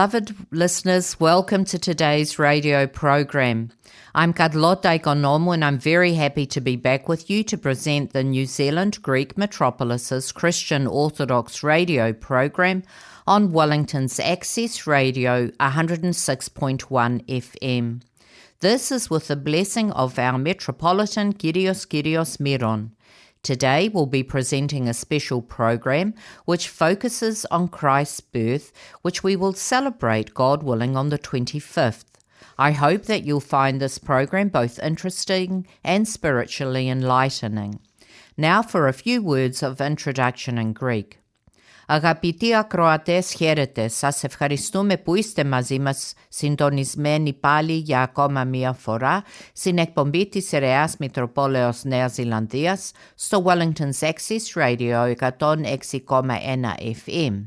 Beloved listeners, welcome to today's radio program. I'm Carlotta Economo and I'm very happy to be back with you to present the New Zealand Greek Metropolis's Christian Orthodox radio program on Wellington's Access Radio 106.1 FM. This is with the blessing of our Metropolitan Kyrios Kyrios Miron. Today we'll be presenting a special program which focuses on Christ's birth, which we will celebrate, God willing, on the 25th. I hope that you'll find this program both interesting and spiritually enlightening. Now for a few words of introduction in Greek. Αγαπητοί ακροατές, χαίρετε. Σας ευχαριστούμε που είστε μαζί μας συντονισμένοι πάλι για ακόμα μία φορά στην εκπομπή της Ρεάς Μητροπόλεως Νέας Ζηλανδίας στο Wellington's Access Radio 106,1 FM.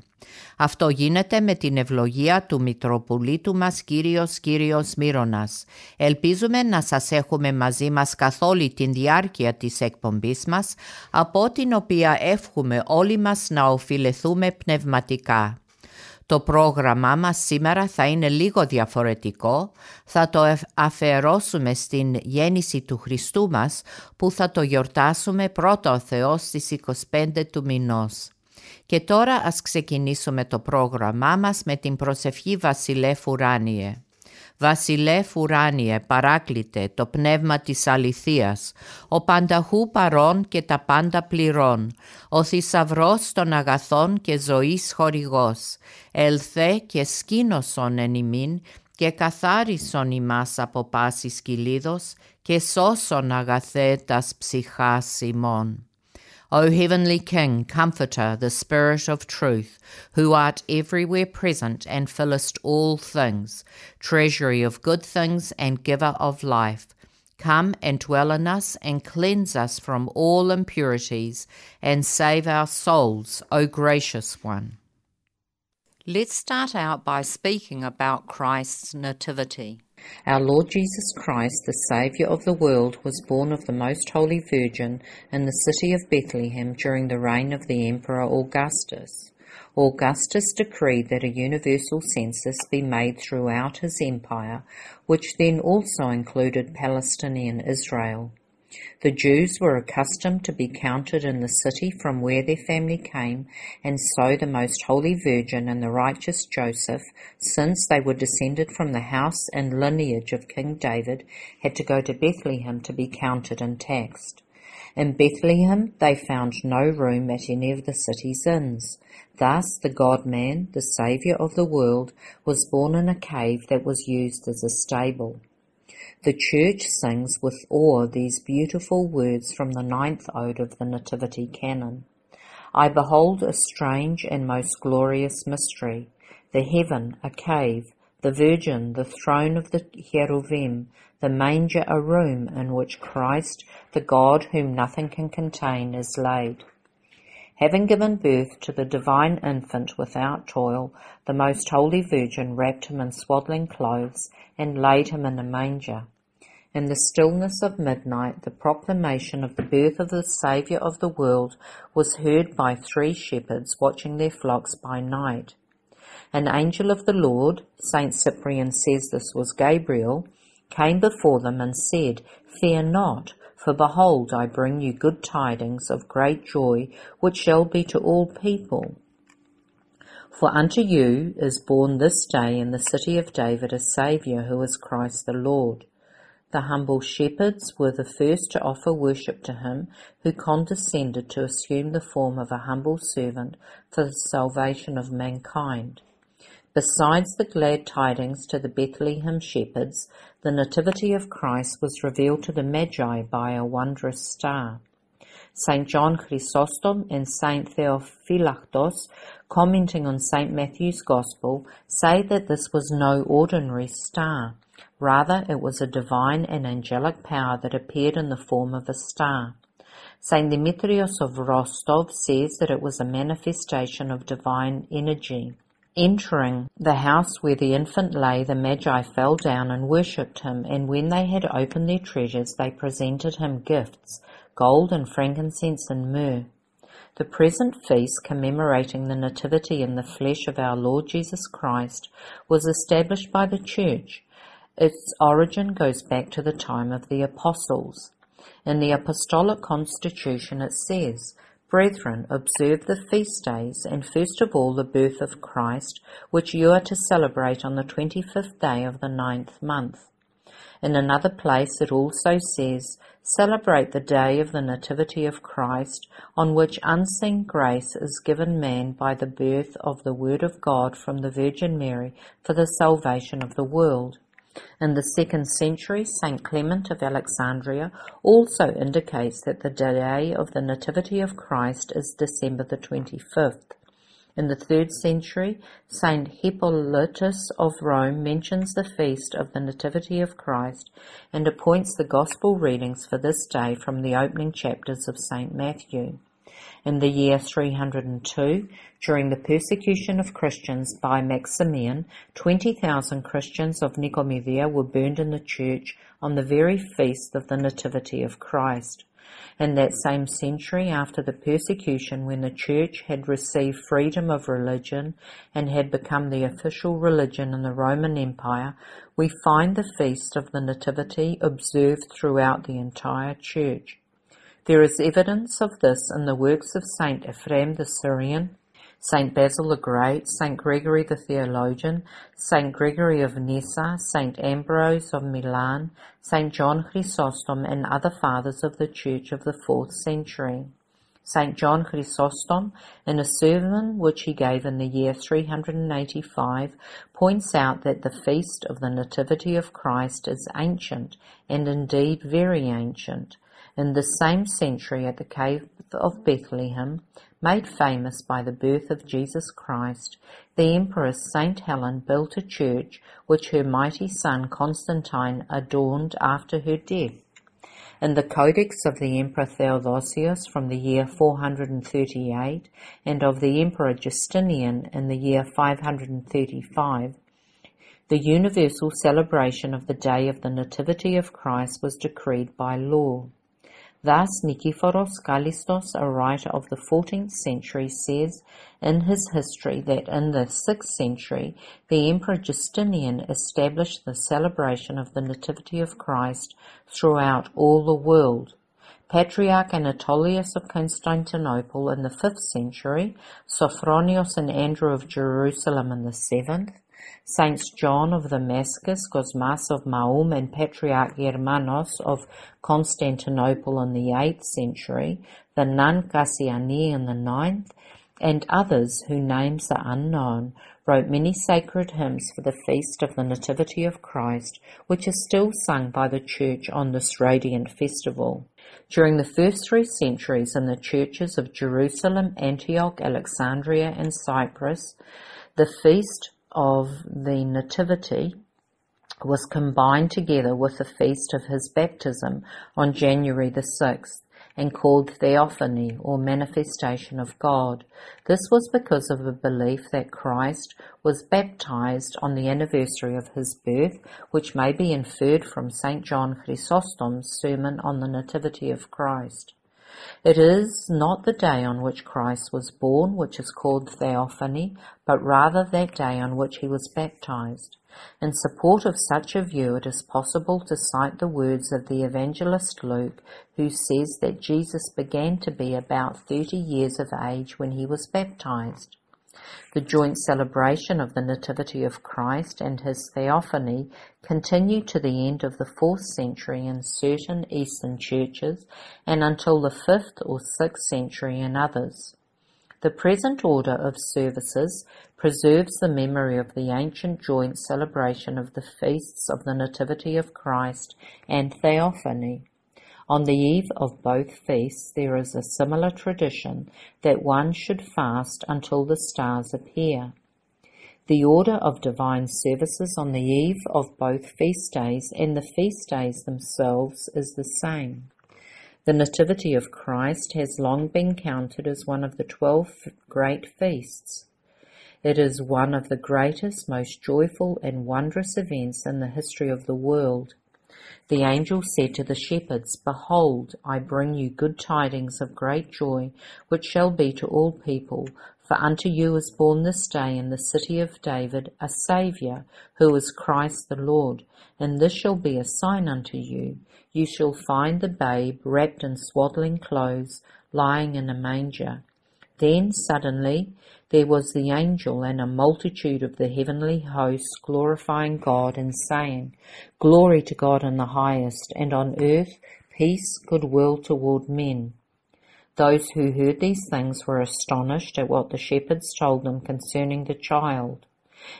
Αυτό γίνεται με την ευλογία του Μητροπολίτου μας Κύριος Κύριος Μύρονας. Ελπίζουμε να σας έχουμε μαζί μας καθ' όλη την διάρκεια της εκπομπής μας, από την οποία εύχομαι όλοι μας να οφειλεθούμε πνευματικά. Το πρόγραμμά μας σήμερα θα είναι λίγο διαφορετικό. Θα το αφιερώσουμε στην γέννηση του Χριστού μας που θα το γιορτάσουμε πρώτα ο Θεός στις 25 του μηνός. Και τώρα ας ξεκινήσουμε το πρόγραμμά μας με την προσευχή Βασιλεύ Ουράνιε. Βασιλεύ Ουράνιε, παράκλητε το πνεύμα της αληθείας, ο πανταχού παρών και τα πάντα πληρών, ο θησαυρός των αγαθών και ζωής χορηγός, ελθέ και σκήνωσον εν ημίν και καθάρισον ημάς από πάσης κυλίδος και σώσον αγαθέ τας ψυχάς ημών. O heavenly King, Comforter, the Spirit of truth, who art everywhere present and fillest all things, treasury of good things and giver of life, come and dwell in us and cleanse us from all impurities and save our souls, O gracious one. Let's start out by speaking about Christ's nativity. Our Lord Jesus Christ, the Saviour of the world, was born of the Most Holy Virgin in the city of Bethlehem during the reign of the Emperor Augustus. Augustus decreed that a universal census be made throughout his empire, which then also included Palestinian Israel. The Jews were accustomed to be counted in the city from where their family came, and so the Most Holy Virgin and the righteous Joseph, since they were descended from the house and lineage of King David, had to go to Bethlehem to be counted and taxed. In Bethlehem they found no room at any of the city's inns. Thus the God-man, the Saviour of the world, was born in a cave that was used as a stable. The Church sings with awe these beautiful words from the ninth ode of the Nativity canon. I behold a strange and most glorious mystery, the heaven a cave, the Virgin the throne of the cherubim, the manger a room in which Christ, the God whom nothing can contain, is laid. Having given birth to the divine infant without toil, the most holy Virgin wrapped him in swaddling clothes and laid him in a manger. In the stillness of midnight, the proclamation of the birth of the Saviour of the world was heard by three shepherds watching their flocks by night. An angel of the Lord, Saint Cyprian says this was Gabriel, came before them and said, Fear not, for behold, I bring you good tidings of great joy, which shall be to all people. For unto you is born this day in the city of David a Saviour who is Christ the Lord. The humble shepherds were the first to offer worship to him who condescended to assume the form of a humble servant for the salvation of mankind. Besides the glad tidings to the Bethlehem shepherds, the Nativity of Christ was revealed to the Magi by a wondrous star. St. John Chrysostom and St. Theophylactos, commenting on St. Matthew's Gospel, say that this was no ordinary star. Rather, it was a divine and angelic power that appeared in the form of a star. St. Demetrius of Rostov says that it was a manifestation of divine energy. Entering the house where the infant lay, the Magi fell down and worshipped him, and when they had opened their treasures, they presented him gifts, gold and frankincense and myrrh. The present feast commemorating the Nativity in the flesh of our Lord Jesus Christ was established by the Church its origin goes back to the time of the Apostles. In the Apostolic Constitution it says, Brethren, observe the feast days, and first of all the birth of Christ, which you are to celebrate on the twenty-fifth day of the ninth month. In another place it also says, Celebrate the day of the Nativity of Christ, on which unseen grace is given man by the birth of the Word of God from the Virgin Mary for the salvation of the world. In the second century, Saint Clement of Alexandria also indicates that the day of the Nativity of Christ is December the 25th. In the third century, Saint Hippolytus of Rome mentions the feast of the Nativity of Christ and appoints the Gospel readings for this day from the opening chapters of Saint Matthew. In the year 302, during the persecution of Christians by Maximian, 20,000 Christians of Nicomedia were burned in the church on the very feast of the Nativity of Christ. In that same century, after the persecution, when the church had received freedom of religion and had become the official religion in the Roman Empire, we find the feast of the Nativity observed throughout the entire church. There is evidence of this in the works of Saint Ephraim the Syrian, Saint Basil the Great, Saint Gregory the Theologian, Saint Gregory of Nyssa, Saint Ambrose of Milan, Saint John Chrysostom, and other fathers of the Church of the fourth century. St. John Chrysostom, in a sermon which he gave in the year 385, points out that the feast of the Nativity of Christ is ancient, and indeed very ancient. In the same century at the cave of Bethlehem, made famous by the birth of Jesus Christ, the Empress Saint Helen built a church which her mighty son Constantine adorned after her death. In the Codex of the Emperor Theodosius from the year 438 and of the Emperor Justinian in the year 535, the universal celebration of the day of the Nativity of Christ was decreed by law. Thus Nikephoros Kallistos, a writer of the fourteenth century, says in his history that in the sixth century the Emperor Justinian established the celebration of the Nativity of Christ throughout all the world. Patriarch Anatolius of Constantinople in the fifth century, Sophronius and Andrew of Jerusalem in the seventh, Saints John of Damascus, Cosmas of Maum, and Patriarch Germanos of Constantinople in the 8th century, the nun Cassiani in the 9th, and others whose names are unknown, wrote many sacred hymns for the feast of the Nativity of Christ, which is still sung by the Church on this radiant festival. During the first three centuries in the churches of Jerusalem, Antioch, Alexandria, and Cyprus, the feast of the Nativity was combined together with the feast of his baptism on January the 6th, and called theophany or manifestation of God. This was because of a belief that Christ was baptized on the anniversary of his birth, which may be inferred from St. John Chrysostom's sermon on the Nativity of Christ. It is not the day on which Christ was born which is called Theophany, but rather that day on which he was baptized. In support of such a view, it is possible to cite the words of the evangelist Luke, who says that Jesus began to be about 30 years of age when he was baptized. The joint celebration of the Nativity of Christ and his theophany continued to the end of the fourth century in certain Eastern churches and until the fifth or sixth century in others. The present order of services preserves the memory of the ancient joint celebration of the feasts of the Nativity of Christ and Theophany. On the eve of both feasts, there is a similar tradition that one should fast until the stars appear. The order of divine services on the eve of both feast days and the feast days themselves is the same. The Nativity of Christ has long been counted as one of the twelve great feasts. It is one of the greatest, most joyful and wondrous events in the history of the world. The angel said to the shepherds, Behold, I bring you good tidings of great joy, which shall be to all people. For unto you is born this day in the city of David a Saviour, who is Christ the Lord. And this shall be a sign unto you. You shall find the babe wrapped in swaddling clothes, lying in a manger. Then suddenly there was the angel and a multitude of the heavenly hosts glorifying God and saying, Glory to God in the highest, and on earth peace, goodwill toward men. Those who heard these things were astonished at what the shepherds told them concerning the child.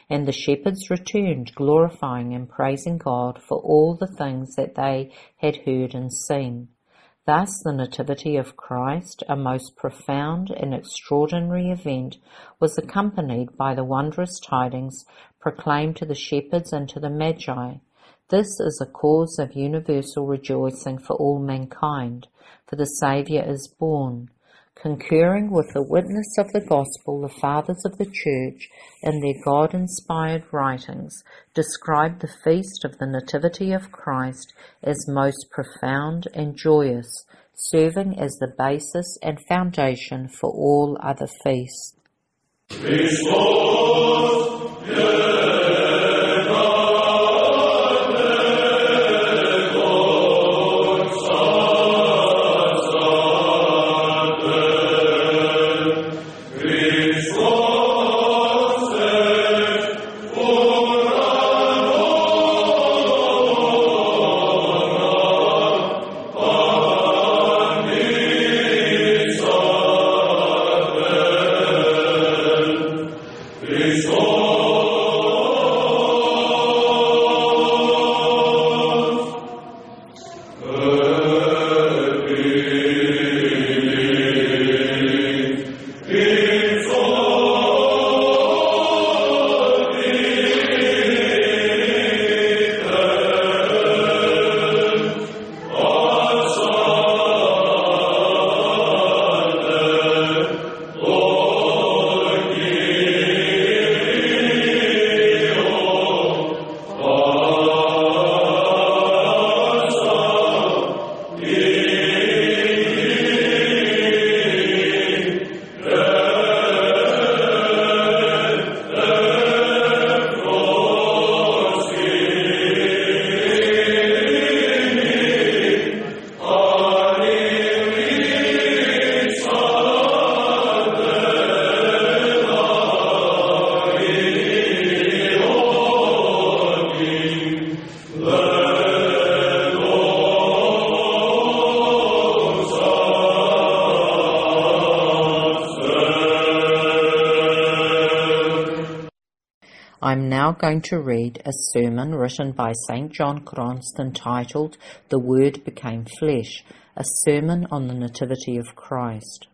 And the shepherds returned, glorifying and praising God for all the things that they had heard and seen. Thus the Nativity of Christ, a most profound and extraordinary event, was accompanied by the wondrous tidings proclaimed to the shepherds and to the Magi. This is a cause of universal rejoicing for all mankind, for the Saviour is born. Concurring with the witness of the Gospel, the Fathers of the Church, in their God inspired writings, describe the feast of the Nativity of Christ as most profound and joyous, serving as the basis and foundation for all other feasts. Going to read a sermon written by St. John Cronst entitled The Word Became Flesh, a sermon on the Nativity of Christ.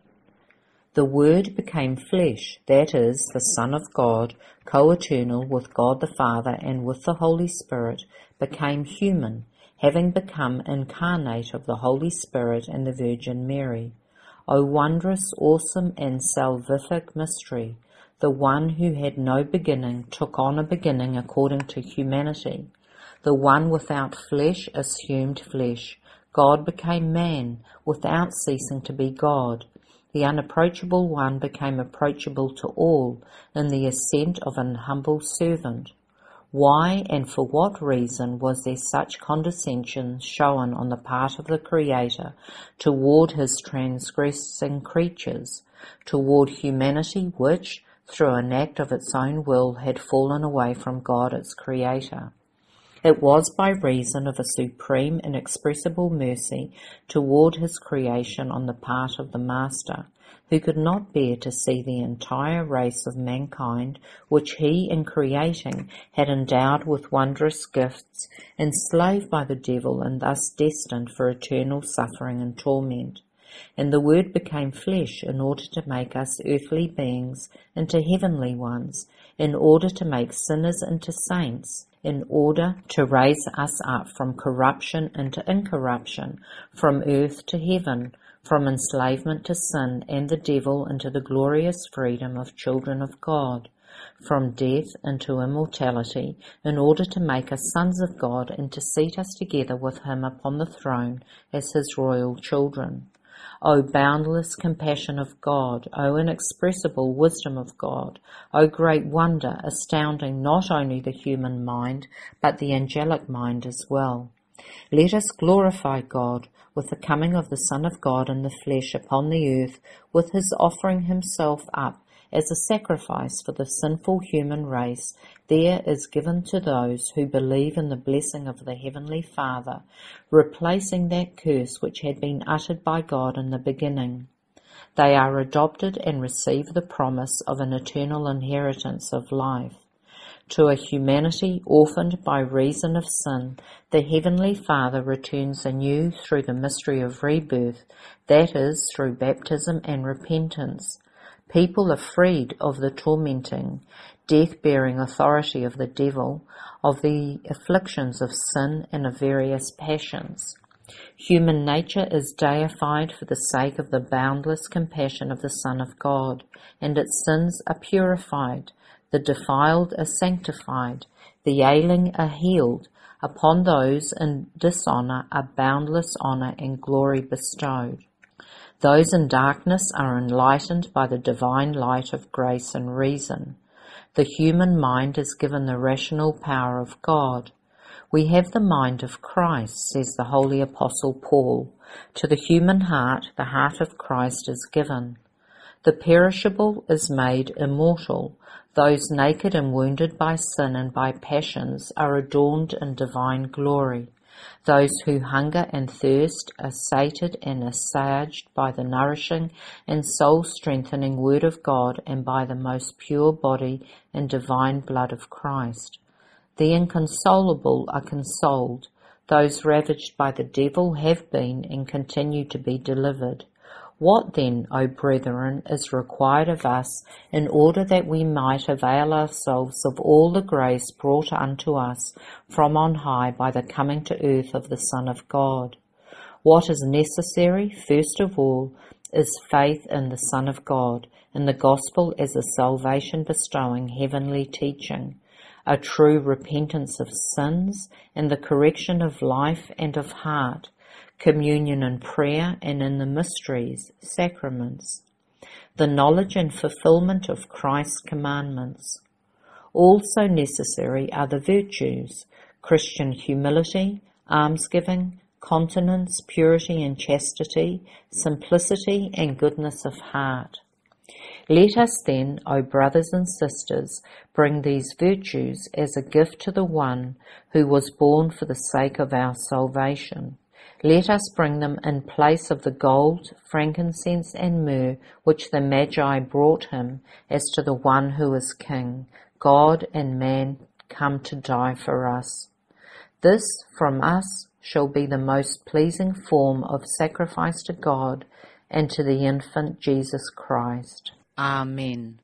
The Word became flesh, that is, the Son of God, co eternal with God the Father and with the Holy Spirit, became human having become incarnate of the Holy Spirit and the Virgin Mary. O wondrous, awesome, and salvific mystery! The one who had no beginning took on a beginning according to humanity. The one without flesh assumed flesh. God became man without ceasing to be God. The unapproachable one became approachable to all in the ascent of an humble servant. Why and for what reason was there such condescension shown on the part of the Creator toward his transgressing creatures, toward humanity which, through an act of its own will, had fallen away from God its Creator? It was by reason of a supreme inexpressible mercy toward his creation on the part of the Master who could not bear to see the entire race of mankind, which he in creating had endowed with wondrous gifts, enslaved by the devil and thus destined for eternal suffering and torment. And the Word became flesh in order to make us earthly beings into heavenly ones, in order to make sinners into saints, in order to raise us up from corruption into incorruption, from earth to heaven, from enslavement to sin and the devil into the glorious freedom of children of God, from death into immortality, in order to make us sons of God and to seat us together with him upon the throne as his royal children. O boundless compassion of God, O inexpressible wisdom of God, O great wonder, astounding not only the human mind, but the angelic mind as well. Let us glorify God with the coming of the Son of God in the flesh upon the earth, with his offering himself up as a sacrifice for the sinful human race, there is given to those who believe in the blessing of the Heavenly Father, replacing that curse which had been uttered by God in the beginning. They are adopted and receive the promise of an eternal inheritance of life. To a humanity orphaned by reason of sin, the Heavenly Father returns anew through the mystery of rebirth, that is, through baptism and repentance. People are freed of the tormenting, death-bearing authority of the devil, of the afflictions of sin and of various passions. Human nature is deified for the sake of the boundless compassion of the Son of God, and its sins are purified, the defiled are sanctified, the ailing are healed, upon those in dishonour are boundless honour and glory bestowed. Those in darkness are enlightened by the divine light of grace and reason. The human mind is given the rational power of God. We have the mind of Christ, says the holy apostle Paul. To the human heart, the heart of Christ is given. The perishable is made immortal, those naked and wounded by sin and by passions are adorned in divine glory. Those who hunger and thirst are sated and assuaged by the nourishing and soul strengthening Word of God and by the most pure body and divine blood of Christ. The inconsolable are consoled. Those ravaged by the devil have been and continue to be delivered. What then, O brethren, is required of us in order that we might avail ourselves of all the grace brought unto us from on high by the coming to earth of the Son of God? What is necessary, first of all, is faith in the Son of God, in the gospel as a salvation bestowing heavenly teaching, a true repentance of sins, and the correction of life and of heart, communion and prayer, and in the mysteries, sacraments, the knowledge and fulfillment of Christ's commandments. Also necessary are the virtues, Christian humility, almsgiving, continence, purity and chastity, simplicity and goodness of heart. Let us then, O brothers and sisters, bring these virtues as a gift to the one who was born for the sake of our salvation let us bring them in place of the gold, frankincense, and myrrh which the Magi brought him as to the one who is King, God and man come to die for us. This from us shall be the most pleasing form of sacrifice to God and to the infant Jesus Christ. Amen.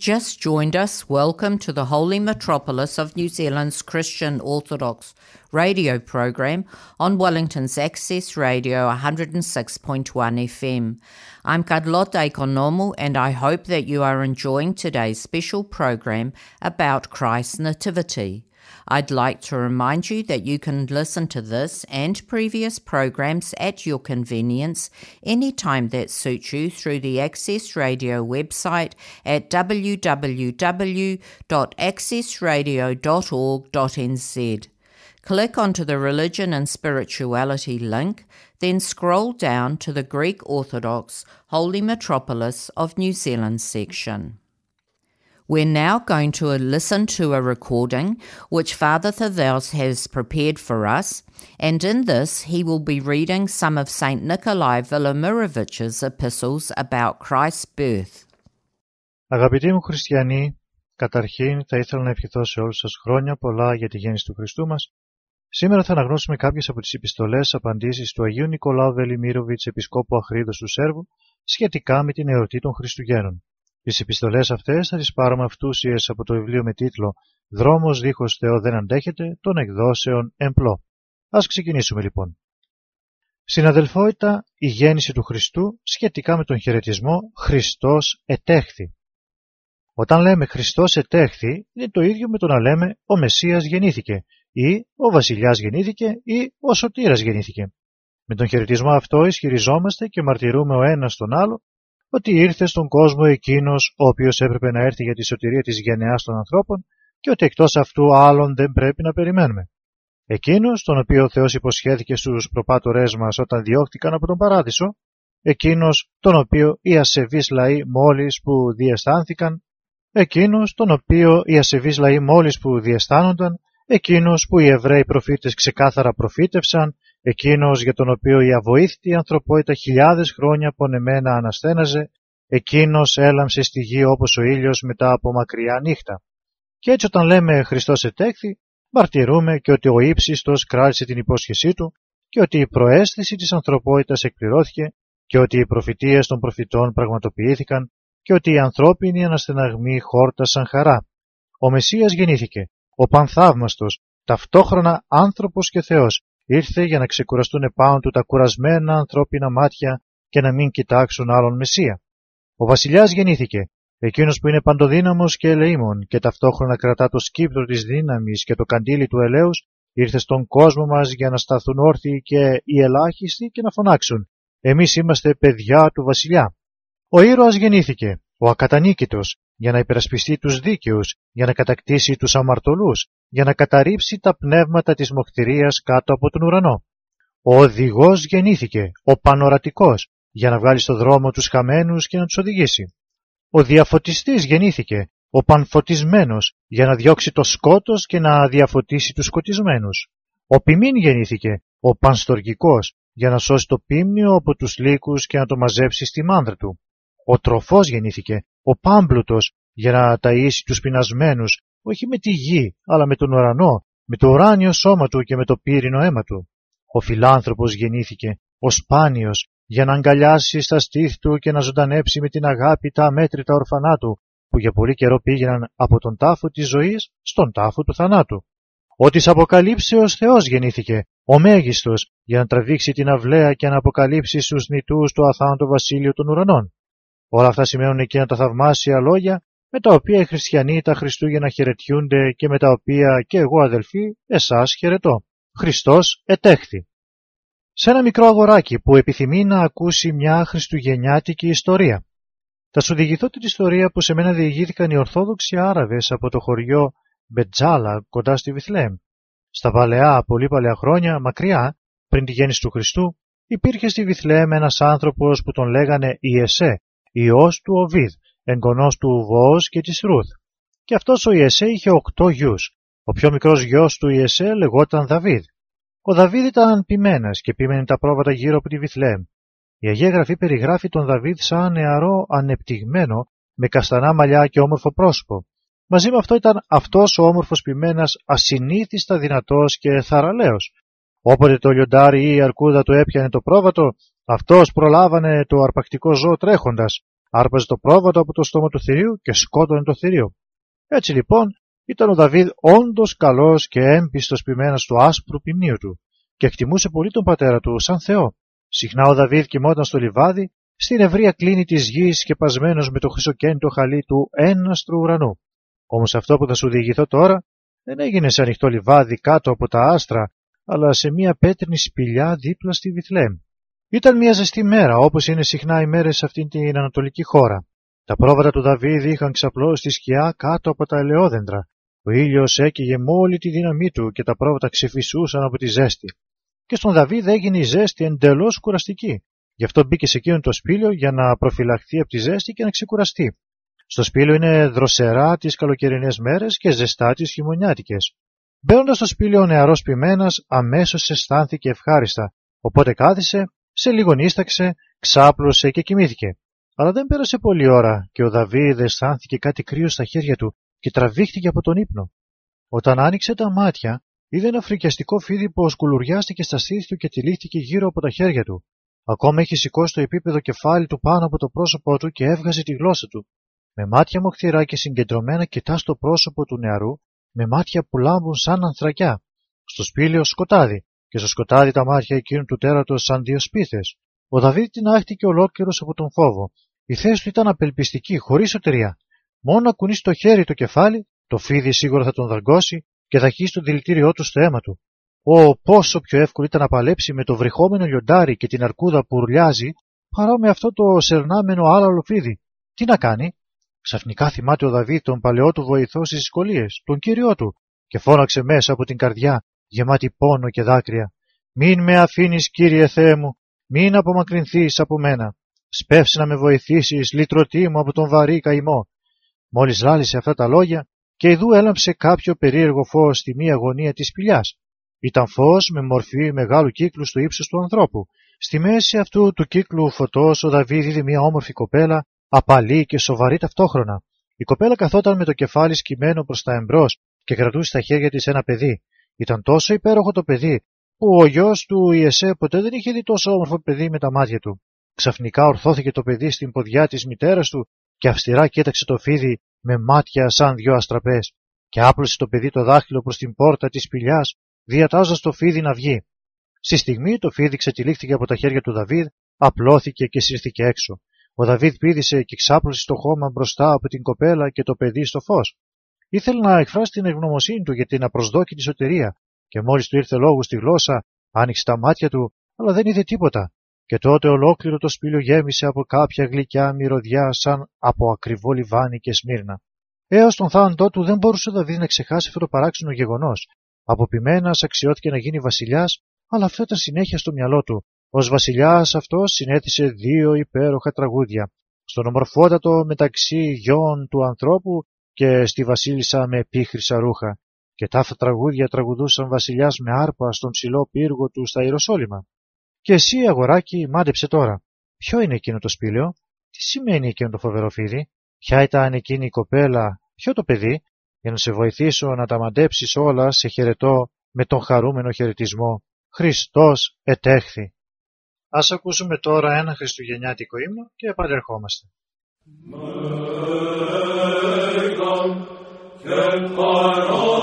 Just joined us, welcome to the holy metropolis of New Zealand's Christian Orthodox radio program on Wellington's Access Radio 106.1 FM. I'm Carlotta Economo and I hope that you are enjoying today's special program about Christ's Nativity. I'd like to remind you that you can listen to this and previous programs at your convenience anytime that suits you through the Access Radio website at www.accessradio.org.nz. Click onto the Religion and Spirituality link, then scroll down to the Greek Orthodox Holy Metropolis of New Zealand section. We're now going to listen to a recording which Father Thaddeus has prepared for us, and in this he will be reading some of St. Nikolai Velimirovich's epistles about Christ's birth. Αγαπητοί μου χριστιανοί, καταρχήν θα ήθελα να ευχηθώ σε όλους σας χρόνια πολλά για τη γέννηση του Χριστού μας. Σήμερα θα αναγνώσουμε κάποιες από τις επιστολές απαντήσεις του Αγίου Νικολάου Βελιμίροβιτς, Επισκόπου Αχρίδος του Σέρβου, σχετικά με την εορτή των Χριστουγέννων. Τις επιστολές αυτές θα τις πάρουμε αυτούσιες από το βιβλίο με τίτλο «Δρόμος δίχως Θεό δεν αντέχεται» των εκδόσεων Εμπλό. Ας ξεκινήσουμε λοιπόν. Συναδελφότητα η γέννηση του Χριστού σχετικά με τον χαιρετισμό Χριστός ετέχθη. Όταν λέμε Χριστός ετέχθη είναι το ίδιο με το να λέμε ο Μεσσίας γεννήθηκε ή ο Βασιλιάς γεννήθηκε ή ο Σωτήρας γεννήθηκε. Με τον χαιρετισμό αυτό ισχυριζόμαστε και μαρτυρούμε ο ένας τον άλλο ότι ήρθε στον κόσμο εκείνος ο οποίος έπρεπε να έρθει για τη σωτηρία της γενεάς των ανθρώπων και ότι εκτός αυτού άλλον δεν πρέπει να περιμένουμε. Εκείνος τον οποίο ο Θεός υποσχέθηκε στους προπάτορές μας όταν διώχτηκαν από τον Παράδεισο, εκείνος τον οποίο οι ασεβείς λαοί μόλις που διαισθάνθηκαν, εκείνος τον οποίο οι ασεβείς λαοί μόλις που διαισθάνονταν, εκείνος που οι Εβραίοι προφήτες ξεκάθαρα προφήτευσαν εκείνος για τον οποίο η αβοήθητη ανθρωπότητα χιλιάδες χρόνια πονεμένα αναστέναζε, εκείνος έλαμψε στη γη όπως ο ήλιος μετά από μακριά νύχτα. Και έτσι όταν λέμε Χριστός ετέχθη, μαρτυρούμε και ότι ο ύψιστος κράτησε την υπόσχεσή του και ότι η προαίσθηση της ανθρωπότητας εκπληρώθηκε και ότι οι προφητείες των προφητών πραγματοποιήθηκαν και ότι οι ανθρώπινοι αναστεναγμοί χόρτασαν χαρά. Ο Μεσσίας γεννήθηκε, ο Πανθαύμαστος, ταυτόχρονα άνθρωπος και Θεός, ήρθε για να ξεκουραστούν επάνω του τα κουρασμένα ανθρώπινα μάτια και να μην κοιτάξουν άλλον Μεσσία. Ο βασιλιάς γεννήθηκε, εκείνος που είναι παντοδύναμος και ελεήμων και ταυτόχρονα κρατά το σκύπτρο της δύναμης και το καντήλι του ελέους, ήρθε στον κόσμο μας για να σταθούν όρθιοι και οι ελάχιστοι και να φωνάξουν «Εμείς είμαστε παιδιά του βασιλιά». Ο ήρωας γεννήθηκε, ο ακατανίκητος, για να υπερασπιστεί τους δίκαιους, για να κατακτήσει τους αμαρτωλούς, για να καταρρύψει τα πνεύματα της μοχθηρίας κάτω από τον ουρανό. Ο οδηγός γεννήθηκε, ο πανορατικός, για να βγάλει στο δρόμο τους χαμένους και να τους οδηγήσει. Ο διαφωτιστής γεννήθηκε, ο πανφωτισμένος, για να διώξει το σκότος και να διαφωτίσει τους σκοτισμένους. Ο ποιμήν γεννήθηκε, ο πανστοργικός, για να σώσει το πίμνιο από τους λύκους και να το μαζέψει στη μάνδρα του. Ο τροφός γεννήθηκε, ο πάμπλουτος, για να ταΐσει τους πεινασμένους, όχι με τη γη, αλλά με τον ουρανό, με το ουράνιο σώμα του και με το πύρινο αίμα του. Ο φιλάνθρωπος γεννήθηκε, ο σπάνιος, για να αγκαλιάσει στα στήθη του και να ζωντανέψει με την αγάπη τα αμέτρητα ορφανά του, που για πολύ καιρό πήγαιναν από τον τάφο της ζωής στον τάφο του θανάτου. Ο της αποκαλύψεως Θεός γεννήθηκε, ο μέγιστος, για να τραβήξει την αυλαία και να αποκαλύψει στους νητούς το αθάνατο βασίλειο των ουρανών. Όλα αυτά σημαίνουν εκείνα τα θαυμάσια λόγια με τα οποία οι χριστιανοί τα Χριστούγεννα χαιρετιούνται και με τα οποία και εγώ αδελφοί εσάς χαιρετώ. Χριστός ετέχθη. Σε ένα μικρό αγοράκι που επιθυμεί να ακούσει μια χριστουγεννιάτικη ιστορία. Θα σου διηγηθώ την ιστορία που σε μένα διηγήθηκαν οι Ορθόδοξοι Άραβες από το χωριό Μπετζάλα κοντά στη Βιθλέμ. Στα παλαιά, πολύ παλαιά χρόνια, μακριά, πριν τη γέννηση του Χριστού, υπήρχε στη Βιθλέμ ένας άνθρωπος που τον λέγανε Ιεσέ, ιός του Οβίδ, εγγονός του Βόος και της Ρούθ. Και αυτός ο Ιεσέ είχε οκτώ γιους. Ο πιο μικρός γιος του Ιεσέ λεγόταν Δαβίδ. Ο Δαβίδ ήταν ποιμένας και πίμενε τα πρόβατα γύρω από τη Βιθλέμ. Η Αγία Γραφή περιγράφει τον Δαβίδ σαν νεαρό ανεπτυγμένο, με καστανά μαλλιά και όμορφο πρόσωπο. Μαζί με αυτό ήταν αυτός ο όμορφος ποιμένας ασυνήθιστα δυνατός και θαραλέος. Όποτε το λιοντάρι ή η αρκούδα του έπιανε το πρόβατο, αυτός προλάβανε το αρπακτικό ζώο τρέχοντας, άρπαζε το πρόβατο από το στόμα του θηρίου και σκότωνε το θηρίο. Έτσι λοιπόν ήταν ο Δαβίδ όντως καλός και έμπιστος ποιμένας του άσπρου ποιμνίου του και εκτιμούσε πολύ τον πατέρα του σαν Θεό. Συχνά ο Δαβίδ κοιμόταν στο λιβάδι, στην ευρεία κλίνη της γης σκεπασμένο με το χρυσοκέντο χαλί του έναστρου ουρανού. Όμως αυτό που θα σου διηγηθώ τώρα δεν έγινε σε ανοιχτό λιβάδι κάτω από τα άστρα, αλλά σε μια πέτρινη σπηλιά δίπλα στη Βιθλέμ. Ήταν μια ζεστή μέρα, όπως είναι συχνά οι μέρες σε αυτήν την ανατολική χώρα. Τα πρόβατα του Δαβίδ είχαν ξαπλώσει στη σκιά κάτω από τα ελαιόδεντρα. Ο ήλιος έκαιγε με όλη τη δύναμή του και τα πρόβατα ξεφυσούσαν από τη ζέστη. Και στον Δαβίδ έγινε η ζέστη εντελώς κουραστική. Γι' αυτό μπήκε σε εκείνο το σπήλιο για να προφυλαχθεί από τη ζέστη και να ξεκουραστεί. Στο σπήλιο είναι δροσερά τις καλοκαιρινές μέρες και ζεστά τις χειμωνιάτικες. Μπαίνοντας στο σπήλιο, ο νεαρός πειμένας αμέσως αισθάνθηκε ευχάριστα, οπότε κάθισε, σε λίγο νίσταξε, ξάπλωσε και κοιμήθηκε. Αλλά δεν πέρασε πολλή ώρα και ο Δαβίδ αισθάνθηκε κάτι κρύο στα χέρια του και τραβήχτηκε από τον ύπνο. Όταν άνοιξε τα μάτια, είδε ένα φρικιαστικό φίδι που σκουλουριάστηκε στα στήθη του και τυλίχτηκε γύρω από τα χέρια του. Ακόμα είχε σηκώσει το επίπεδο κεφάλι του πάνω από το πρόσωπό του και έβγαζε τη γλώσσα του. Με μάτια μοχθηρά και συγκεντρωμένα κοιτά το πρόσωπο του νεαρού, με μάτια που λάμπουν σαν ανθρακιά. Στο σπήλαιο σκοτάδι, και στο σκοτάδι τα μάτια εκείνου του τέρατος σαν δύο σπίθες. Ο Δαβίδ την άχτηκε ολόκληρος από τον φόβο. Η θέση του ήταν απελπιστική, χωρίς σωτηρία. Μόνο να κουνήσει το χέρι το κεφάλι, το φίδι σίγουρα θα τον δαγκώσει και θα χύσει το δηλητήριό του στο αίμα του. Ω, πόσο πιο εύκολο ήταν να παλέψει με το βρυχόμενο λιοντάρι και την αρκούδα που ουρλιάζει, παρά με αυτό το σερνάμενο άλλαλο φίδι. Τι να κάνει, Ξαφνικά θυμάται ο Δαβίδ τον παλαιό του βοηθό στις δυσκολίες, τον κύριό του, και φώναξε μέσα από την καρδιά, γεμάτη πόνο και δάκρυα. Μην με αφήνεις, κύριε Θεέ μου, μην απομακρυνθείς από μένα. Σπεύσει να με βοηθήσεις, λυτρωτή μου από τον βαρύ καημό. Μόλις λάλησε αυτά τα λόγια, και ειδού έλαμψε κάποιο περίεργο φως στη μία γωνία της σπηλιάς. Ήταν φως με μορφή μεγάλου κύκλου στο ύψος του ανθρώπου. Στη μέση αυτού του κύκλου φωτός ο Δαβίδ είδε μια όμορφη κοπέλα απαλή και σοβαρή ταυτόχρονα. Η κοπέλα καθόταν με το κεφάλι σκυμμένο προς τα εμπρός και κρατούσε στα χέρια της ένα παιδί. Ήταν τόσο υπέροχο το παιδί, που ο γιος του Ιεσέ ποτέ δεν είχε δει τόσο όμορφο παιδί με τα μάτια του. Ξαφνικά ορθώθηκε το παιδί στην ποδιά της μητέρας του και αυστηρά κοίταξε το φίδι με μάτια σαν δυο αστραπές, και άπλωσε το παιδί το δάχτυλο προς την πόρτα της σπηλιάς, διατάζοντας το φίδι να βγει. Στη στιγμή το φίδι ξετυλίχθηκε από τα χέρια του Δαβίδ, απλώθηκε και σύρθηκε έξω. Ο Δαβίδ πήδησε και ξάπλωσε το χώμα μπροστά από την κοπέλα και το παιδί στο φως. Ήθελε να εκφράσει την ευγνωμοσύνη του για την απροσδόκητη σωτηρία, και μόλις του ήρθε λόγος στη γλώσσα, άνοιξε τα μάτια του, αλλά δεν είδε τίποτα. Και τότε ολόκληρο το σπήλιο γέμισε από κάποια γλυκιά μυρωδιά σαν από ακριβό λιβάνι και σμύρνα. Έως τον θάνατό του δεν μπορούσε ο Δαβίδ να ξεχάσει αυτό το παράξενο γεγονός. Αποπειμένα αξιώθηκε να γίνει βασιλιάς, αλλά αυτό ήταν συνέχεια στο μυαλό του ως βασιλιάς αυτός συνέθισε δύο υπέροχα τραγούδια, στον ομορφότατο μεταξύ γιών του ανθρώπου και στη βασίλισσα με πίχρυσα ρούχα, και τάφα τραγούδια τραγουδούσαν βασιλιάς με άρπα στον ψηλό πύργο του στα Ιεροσόλυμα. Και εσύ, αγοράκι, μάντεψε τώρα. Ποιο είναι εκείνο το σπήλαιο, τι σημαίνει εκείνο το φοβερό φίδι, ποια ήταν εκείνη η κοπέλα, ποιο το παιδί, για να σε βοηθήσω να τα μαντέψεις όλα σε χαιρετώ με τον χαρούμενο χαιρετισμό. Χριστός ετέχθη. Ας ακούσουμε τώρα ένα χριστουγεννιάτικο ύμνο και επανερχόμαστε. Mögen kämpfar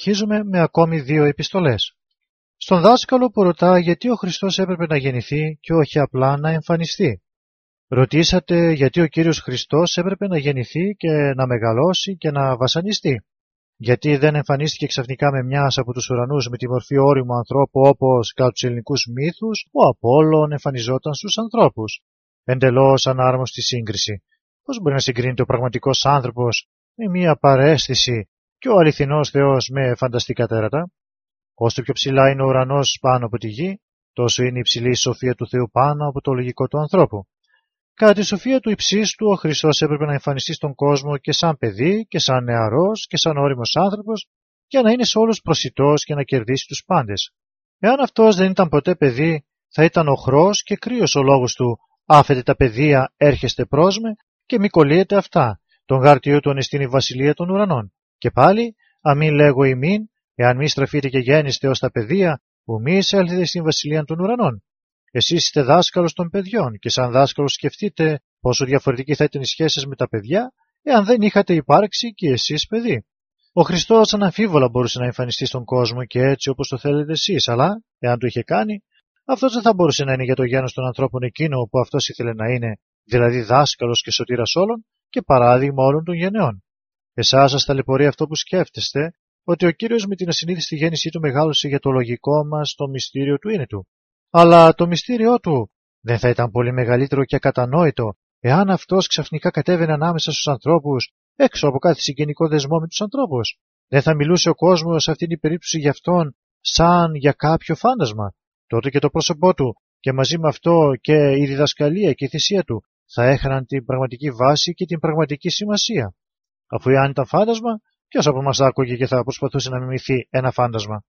συνεχίζουμε με ακόμη δύο επιστολές. Στον δάσκαλο που ρωτά γιατί ο Χριστός έπρεπε να γεννηθεί και όχι απλά να εμφανιστεί. Ρωτήσατε γιατί ο Κύριος Χριστός έπρεπε να γεννηθεί και να μεγαλώσει και να βασανιστεί. Γιατί δεν εμφανίστηκε ξαφνικά με μιας από τους ουρανούς με τη μορφή όριμου ανθρώπου όπως κατά τους ελληνικούς μύθους ο Απόλλων εμφανιζόταν στους ανθρώπους. Εντελώς ανάρμοστη σύγκριση. Πώς μπορεί να συγκρίνεται ο πραγματικός άνθρωπος με μια παρέστηση και ο αληθινός Θεός με φανταστικά τέρατα. Όσο πιο ψηλά είναι ο ουρανός πάνω από τη γη, τόσο είναι υψηλή η σοφία του Θεού πάνω από το λογικό του ανθρώπου. Κατά τη σοφία του υψίστου, ο Χριστός έπρεπε να εμφανιστεί στον κόσμο και σαν παιδί και σαν νεαρός και σαν όριμος άνθρωπος για να είναι σε όλους προσιτός και να κερδίσει τους πάντες. Εάν αυτός δεν ήταν ποτέ παιδί, θα ήταν οχρός και κρύος ο λόγος του «Άφετε τα παιδεία, έρχεστε πρόσμε και μη κολλείετε αυτά, τον γάρτιο του εστίν η βασιλεία των ουρανών». Και πάλι, αμή λέγω ημίν, εάν μη στραφείτε και γέννηστε ως τα παιδεία, που μη εισέλθετε στην βασιλεία των ουρανών. Εσείς είστε δάσκαλος των παιδιών και σαν δάσκαλος σκεφτείτε πόσο διαφορετική θα ήταν οι σχέσεις με τα παιδιά εάν δεν είχατε υπάρξει και εσείς παιδί. Ο Χριστός αναμφίβολα μπορούσε να εμφανιστεί στον κόσμο και έτσι όπως το θέλετε εσείς, αλλά εάν το είχε κάνει, αυτό δεν θα μπορούσε να είναι για το γένος των ανθρώπων εκείνο που αυτός ήθελε να είναι, δηλαδή δάσκαλος και σωτήρας όλων και παράδειγμα όλων των γενεών. Εσάς σας ταλαιπωρεί αυτό που σκέφτεστε, ότι ο κύριος με την ασυνήθιστη γέννησή του μεγάλωσε για το λογικό μας το μυστήριο του είναι του. Αλλά το μυστήριό του δεν θα ήταν πολύ μεγαλύτερο και ακατανόητο εάν αυτός ξαφνικά κατέβαινε ανάμεσα στους ανθρώπους έξω από κάθε συγγενικό δεσμό με τους ανθρώπους. Δεν θα μιλούσε ο κόσμος σε αυτήν την περίπτωση για αυτόν σαν για κάποιο φάντασμα. Τότε και το πρόσωπό του και μαζί με αυτό και η διδασκαλία και η θυσία του θα έχαναν την πραγματική βάση και την πραγματική σημασία. Αφού εάν ήταν φάντασμα, ποιος από εμάς θα άκουγε και θα προσπαθούσε να μιμηθεί ένα φάντασμα;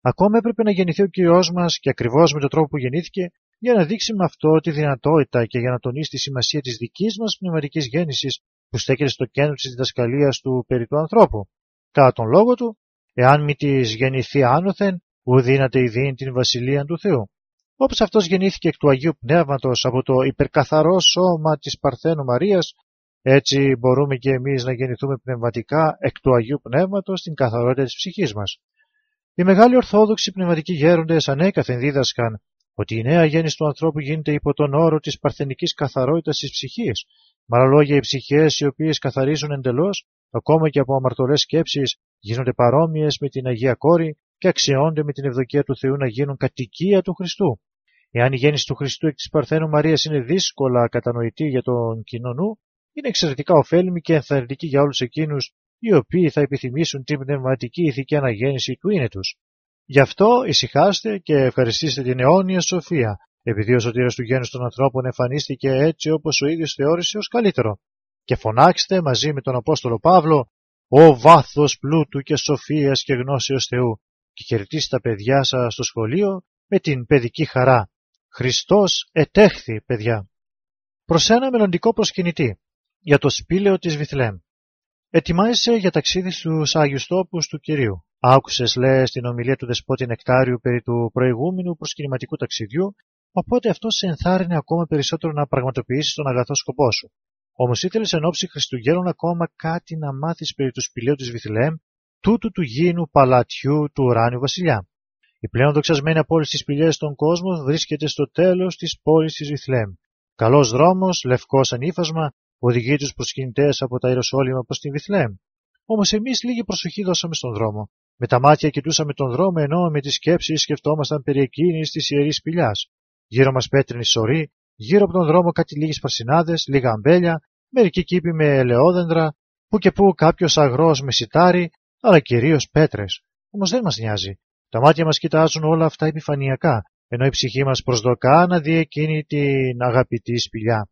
Ακόμα έπρεπε να γεννηθεί ο Κύριό μας και ακριβώς με τον τρόπο που γεννήθηκε για να δείξει με αυτό τη δυνατότητα και για να τονίσει τη σημασία της δικής μας πνευματικής γέννησης που στέκεται στο κέντρο της διδασκαλίας του περί του ανθρώπου. Κατά τον λόγο του, εάν μη της γεννηθεί άνωθεν, ου δύναται η δίνη την βασιλεία του Θεού. Όπως αυτός γεννήθηκε εκ του Αγίου Πνεύματος από το υπερκαθαρό σώμα της Παρθένου Μαρίας, έτσι μπορούμε και εμείς να γεννηθούμε πνευματικά εκ του Αγίου Πνεύματος στην καθαρότητα της ψυχής μας. Οι μεγάλοι Ορθόδοξοι πνευματικοί γέροντες ανέκαθεν δίδασκαν ότι η νέα γέννηση του ανθρώπου γίνεται υπό τον όρο της παρθενικής καθαρότητας της ψυχής. Με άλλα λόγια, οι ψυχές οι οποίες καθαρίζουν εντελώς, ακόμα και από αμαρτωλές σκέψεις, γίνονται παρόμοιες με την Αγία Κόρη και αξιώνται με την ευδοκία του Θεού να γίνουν κατοικία του Χριστού. Εάν η γέννηση του Χριστού εκ της Παρθένου Μαρίας είναι δύσκολα κατανοητή για τον κοινό νου, είναι εξαιρετικά ωφέλιμη και ενθαρρυντική για όλους εκείνους οι οποίοι θα επιθυμήσουν την πνευματική ηθική αναγέννηση του είναι τους. Γι' αυτό ησυχάστε και ευχαριστήστε την αιώνια σοφία, επειδή ο σωτήρας του γένους των ανθρώπων εμφανίστηκε έτσι όπως ο ίδιος θεώρησε ως καλύτερο. Και φωνάξτε μαζί με τον Απόστολο Παύλο «Ο βάθος πλούτου και σοφίας και γνώσεως Θεού» και χαιρετήστε τα παιδιά σας στο σχολείο με την παιδική χαρά. Χριστός ετέχθη, παιδιά. Προς ένα μελλοντικό προσκυνητή για το σπήλαιο της Βιθλέμ. Ετοιμάζεσαι για ταξίδι στους Άγιους Τόπους του κυρίου. Άκουσες, λέει, στην ομιλία του δεσπότη Νεκτάριου περί του προηγούμενου προσκυνηματικού ταξιδιού, οπότε αυτό σε ενθάρρυνε ακόμα περισσότερο να πραγματοποιήσεις τον αγαθό σκοπό σου. Όμως ήθελες εν ώψη Χριστουγέννων ακόμα κάτι να μάθεις περί του σπηλαίου της Βιθλέμ, τούτου του γήινου παλατιού του ουράνιου βασιλιά. Η πλέον δοξασμένη από όλες τις σπηλιές στον κόσμο βρίσκεται στο τέλος της πόλης της Βιθλέμ. Καλός δρόμος, λευκός ανήφασμα, οδηγεί τους προσκυνητές από τα Ιεροσόλυμα προς τη Βιθλέμ. Όμως εμείς λίγη προσοχή δώσαμε στον δρόμο. Με τα μάτια κοιτούσαμε τον δρόμο ενώ με τις σκέψεις σκεφτόμασταν περί εκείνης της ιερής σπηλιάς. Γύρω μας πέτρινη σωρή, γύρω από τον δρόμο κάτι λίγες πασινάδε, λίγα αμπέλια, μερικοί κήποι με ελαιόδεντρα, που και που κάποιος αγρός με σιτάρι, αλλά κυρίως πέτρες. Όμως δεν μας νοιάζει. Τα μάτια μας κοιτάζουν όλα αυτά επιφανειακά, ενώ η ψυχή μας προσδοκά να δει εκείνη την αγαπητή σπηλιά.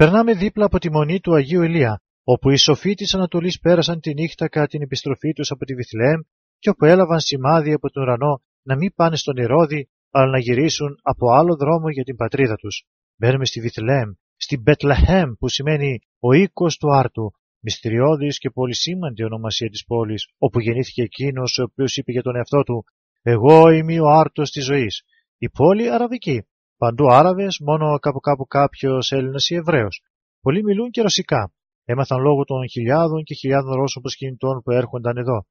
Περνάμε δίπλα από τη μονή του Αγίου Ηλία, όπου οι σοφοί της Ανατολής πέρασαν τη νύχτα κατά την επιστροφή τους από τη Βιθλέμ και όπου έλαβαν σημάδι από τον ουρανό να μην πάνε στον Ηρώδη, αλλά να γυρίσουν από άλλο δρόμο για την πατρίδα τους. Μπαίνουμε στη Βιθλέμ, στην Μπετλαχέμ, που σημαίνει ο οίκος του Άρτου, μυστηριώδης και πολύ σήμαντη ονομασία της πόλης, όπου γεννήθηκε εκείνος ο οποίος είπε για τον εαυτό του: Εγώ είμαι ο Άρτος της ζωής. Η πόλη αραβική, Παντού Άραβες, μόνο κάπου κάπου κάποιος Έλληνας ή Εβραίος. Πολλοί μιλούν και ρωσικά. Έμαθαν λόγω των χιλιάδων και χιλιάδων Ρώσων προσκυνητών που έρχονταν εδώ.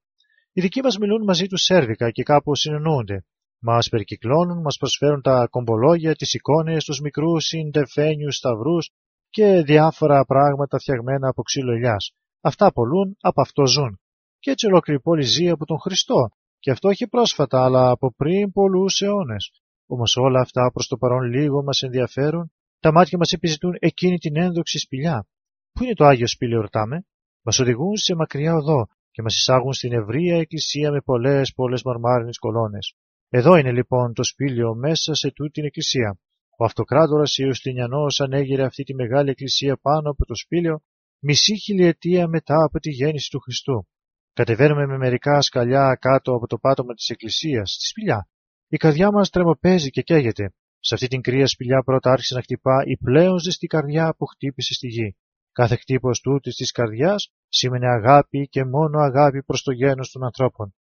Οι δικοί μας μιλούν μαζί τους σέρβικα και κάπου συνεννοούνται. Μας περικυκλώνουν, μας προσφέρουν τα κομπολόγια, τις εικόνες, τους μικρούς συντεφένιους σταυρούς και διάφορα πράγματα φτιαγμένα από ξύλο ελιά. Αυτά πολλούν, από αυτό ζουν. Και έτσι ολόκληρη πόλη ζει από τον Χριστό. Και αυτό όχι πρόσφατα, αλλά από πριν πολλούς αιώνες. Όμως όλα αυτά προς το παρόν λίγο μας ενδιαφέρουν. Τα μάτια μας επιζητούν εκείνη την ένδοξη σπηλιά. Πού είναι το Άγιο Σπήλαιο, ρωτάμε. Μας οδηγούν σε μακριά οδό και μας εισάγουν στην ευρεία εκκλησία με πολλές πολλές μαρμάρινες κολόνες. Εδώ είναι λοιπόν το σπήλαιο μέσα σε τούτη την εκκλησία. Ο αυτοκράτορας Ιωστινιανό ανέγειρε αυτή τη μεγάλη εκκλησία πάνω από το σπήλαιο μισή χιλιετία μετά από τη γέννηση του Χριστού. Κατεβαίνουμε με μερικά σκαλιά κάτω από το πάτωμα της εκκλησίας, στη σπηλιά. Η καρδιά μας τρεμοπαίζει και καίγεται. Σε αυτή την κρύα σπηλιά πρώτα άρχισε να χτυπά η πλέον ζεστή καρδιά που χτύπησε στη γη. Κάθε χτύπος τούτη της καρδιάς σήμαινε αγάπη και μόνο αγάπη προς το γένος των ανθρώπων.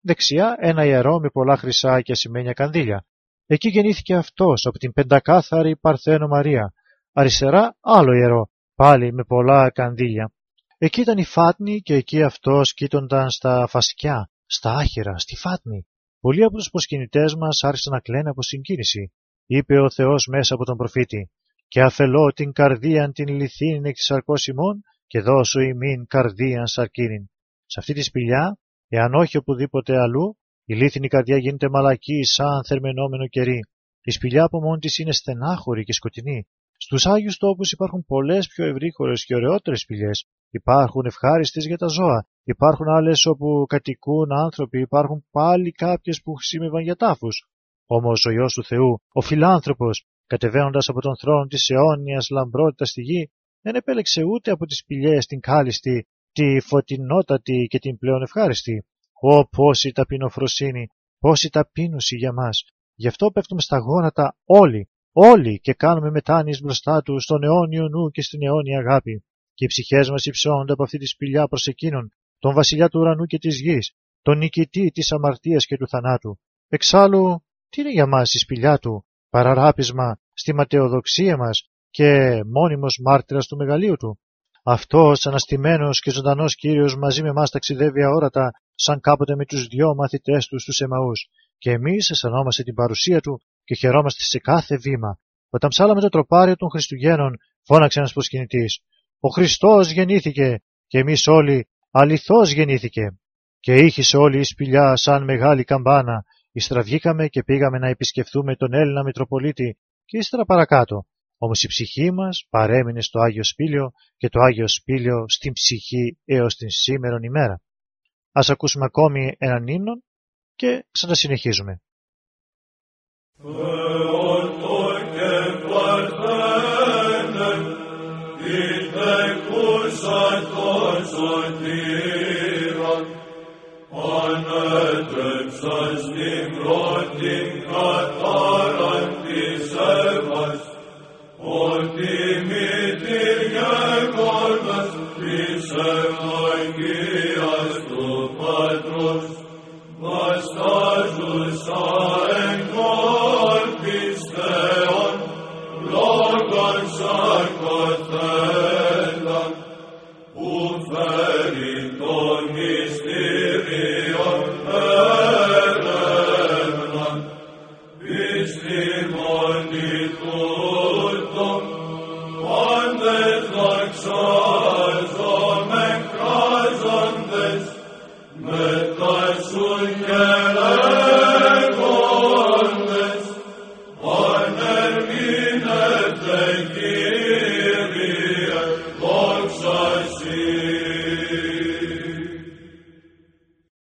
Δεξιά ένα ιερό με πολλά χρυσά και ασημένια κανδύλια. Εκεί γεννήθηκε αυτός από την πεντακάθαρη Παρθένο Μαρία. Αριστερά άλλο ιερό, πάλι με πολλά κανδύλια. Εκεί ήταν η Φάτνη και εκεί αυτός κοίτονταν στα φασκιά, στα άχυρα, στη Φάτνη. Πολλοί από τους προσκυνητές μας άρχισαν να κλαίνουν από συγκίνηση. Είπε ο Θεός μέσα από τον προφήτη: Και αφελώ την καρδίαν την λυθύνην εκ της ημών και δώσω ημίν καρδίαν σαρκίνην. Σε αυτή τη σπηλιά Εάν όχι οπουδήποτε αλλού, η λίθινη καρδιά γίνεται μαλακή σαν θερμενόμενο κερί. Η σπηλιά από μόνη της είναι στενάχωρη και σκοτεινή. Στους Άγιους τόπους υπάρχουν πολλές πιο ευρύχωρες και ωραιότερες σπηλιές. Υπάρχουν ευχάριστες για τα ζώα. Υπάρχουν άλλες όπου κατοικούν άνθρωποι. Υπάρχουν πάλι κάποιες που χρησιμεύαν για τάφους. Όμως ο ιό του Θεού, ο φιλάνθρωπος, κατεβαίνοντας από τον θρόνο της αιώνιας λαμπρότητας στη γη, δεν επέλεξε ούτε από τις σπηλιές την κάλιστη, τη φωτεινότατη και την πλέον ευχάριστη. Ω πόση ταπεινοφροσύνη, πόση ταπείνωση για μας. Γι' αυτό πέφτουμε στα γόνατα όλοι, όλοι και κάνουμε μετάνοιες μπροστά του στον αιώνιο νου και στην αιώνια αγάπη. Και οι ψυχές μας υψώνονται από αυτή τη σπηλιά προς εκείνον, τον βασιλιά του ουρανού και της γης, τον νικητή της αμαρτίας και του θανάτου. Εξάλλου, τι είναι για μας η σπηλιά του, παραράπισμα στη ματαιοδοξία μας και μόνιμος μάρτυρας του μεγαλείου του; Αυτός αναστημένος και ζωντανός κύριος μαζί με εμάς ταξιδεύει αόρατα, σαν κάποτε με τους δυο μαθητές τους στους Εμαούς. Και εμείς αισθανόμαστε την παρουσία του και χαιρόμαστε σε κάθε βήμα. Όταν ψάλαμε το τροπάριο των Χριστουγέννων, φώναξε ένας προσκυνητής. Ο Χριστός γεννήθηκε, και εμείς όλοι αληθώς γεννήθηκε. Και ήχησε όλη η σπηλιά σαν μεγάλη καμπάνα. Ύστερα βγήκαμε και πήγαμε να επισκεφθούμε τον Έλληνα Μητροπολίτη και ύστερα παρακάτω. Όμως η ψυχή μας παρέμεινε στο Άγιο Σπήλιο και το Άγιο Σπήλιο στην ψυχή έως την σήμερον ημέρα. Ας ακούσουμε ακόμη έναν ύμνο και ξανασυνεχίζουμε. on earth.